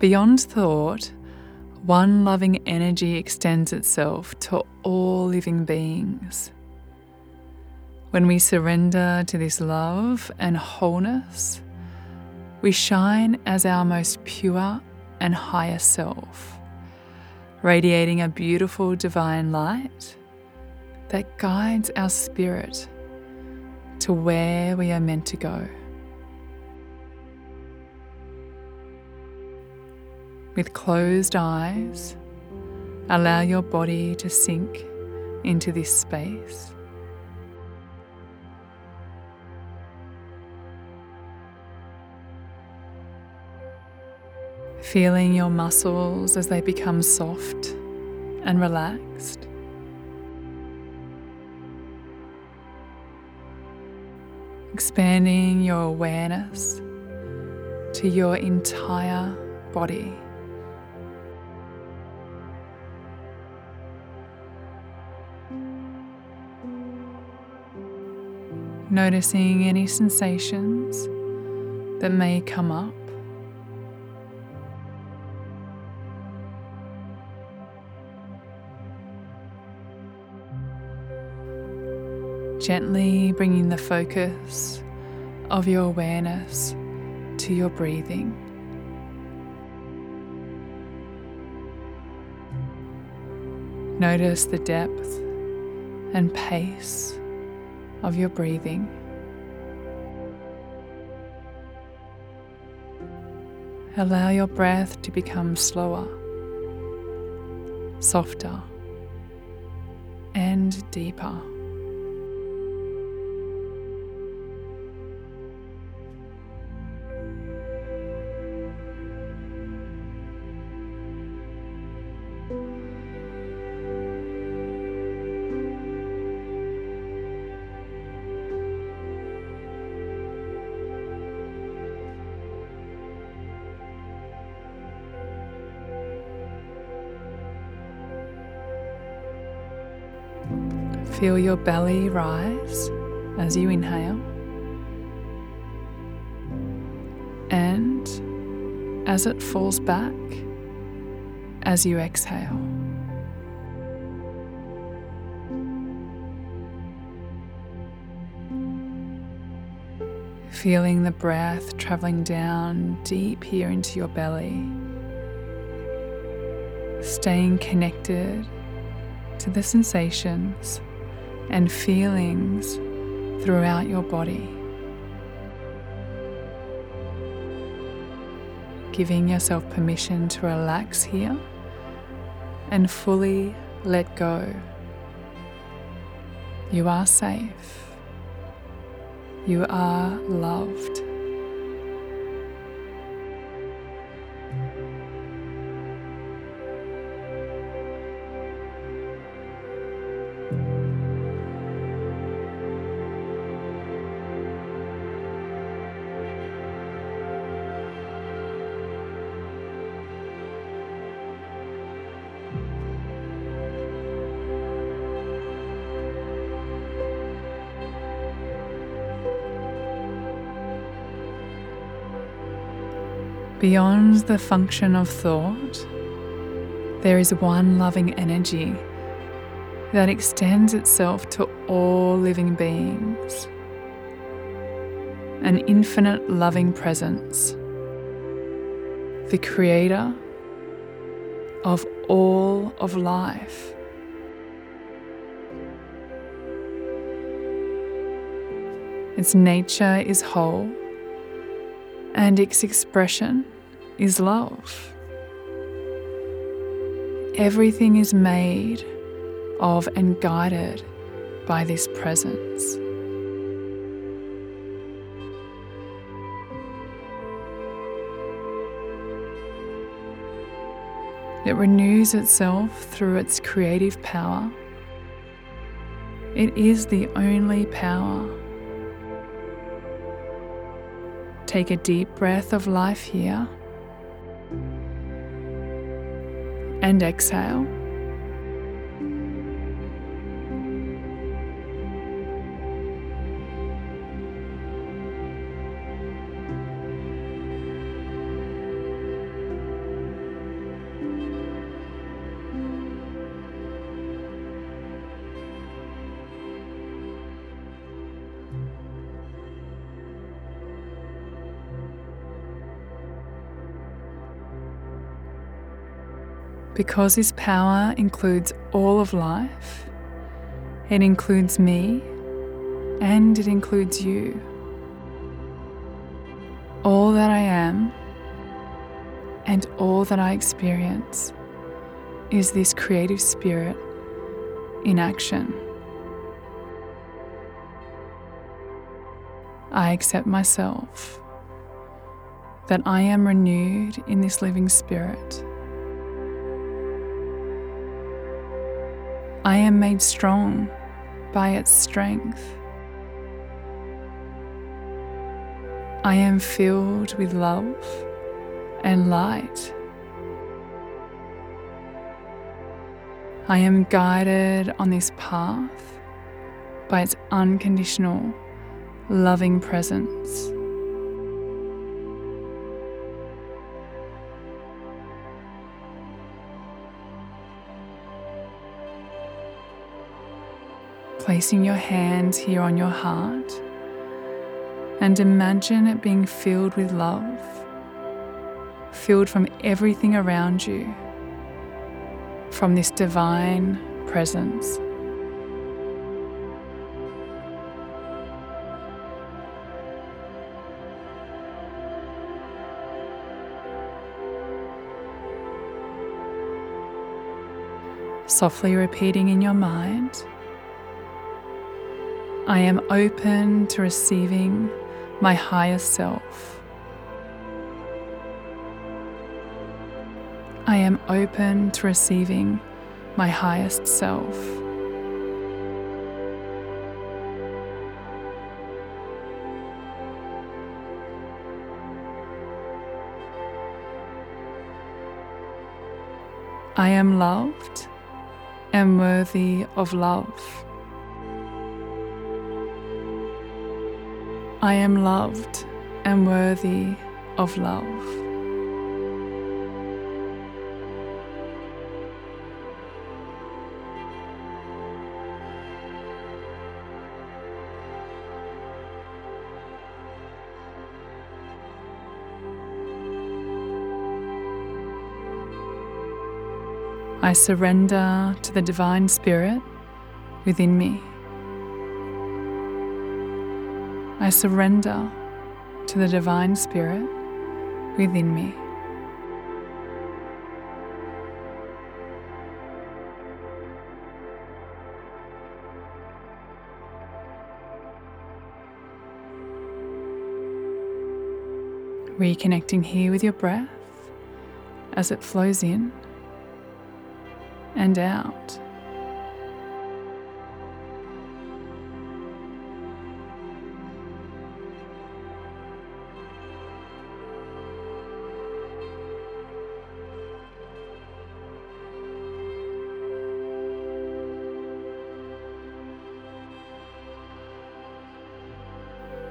Beyond thought, one loving energy extends itself to all living beings. When we surrender to this love and wholeness, we shine as our most pure and highest self, radiating a beautiful divine light that guides our spirit to where we are meant to go. With closed eyes, allow your body to sink into this space. Feeling your muscles as they become soft and relaxed. Expanding your awareness to your entire body. Noticing any sensations that may come up. Gently bringing the focus of your awareness to your breathing. Notice the depth and pace of your breathing. Allow your breath to become slower, softer, and deeper. Feel your belly rise as you inhale. And as it falls back as you exhale. Feeling the breath traveling down deep here into your belly, staying connected to the sensations and feelings throughout your body. Giving yourself permission to relax here and fully let go. You are safe. You are loved. Beyond the function of thought, there is one loving energy that extends itself to all living beings. An infinite loving presence, the creator of all of life. Its nature is whole and its expression is love. Everything is made of and guided by this presence. It renews itself through its creative power. It is the only power Take a deep breath of life here and exhale. Because His power includes all of life, it includes me and it includes you. All that I am and all that I experience is this creative spirit in action. I accept myself, that I am renewed in this living spirit. I am made strong by its strength. I am filled with love and light. I am guided on this path by its unconditional, loving presence. Placing your hands here on your heart and imagine it being filled with love, filled from everything around you, from this divine presence. Softly repeating in your mind, I am open to receiving my higher self. I am open to receiving my highest self. I am loved and worthy of love. I am loved and worthy of love. I surrender to the Divine Spirit within me. I surrender to the Divine Spirit within me. Reconnecting here with your breath as it flows in and out.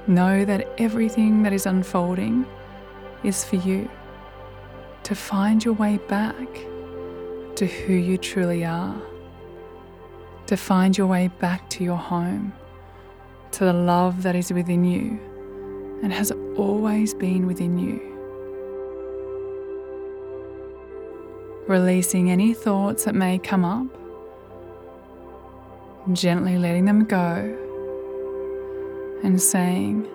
Know that everything that is unfolding is for you to find your way back to who you truly are, to find your way back to your home, to the love that is within you and has always been within you. Releasing any thoughts that may come up, gently letting them go and saying,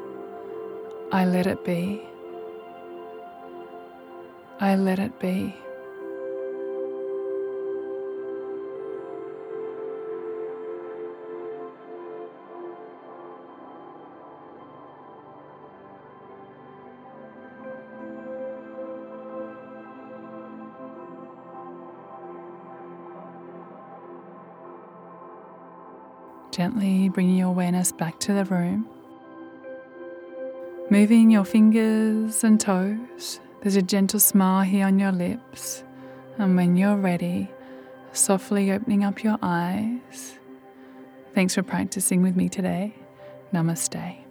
I let it be. I let it be. Gently bringing your awareness back to the room. Moving your fingers and toes, there's a gentle smile here on your lips. And when you're ready, softly opening up your eyes. Thanks for practicing with me today. Namaste.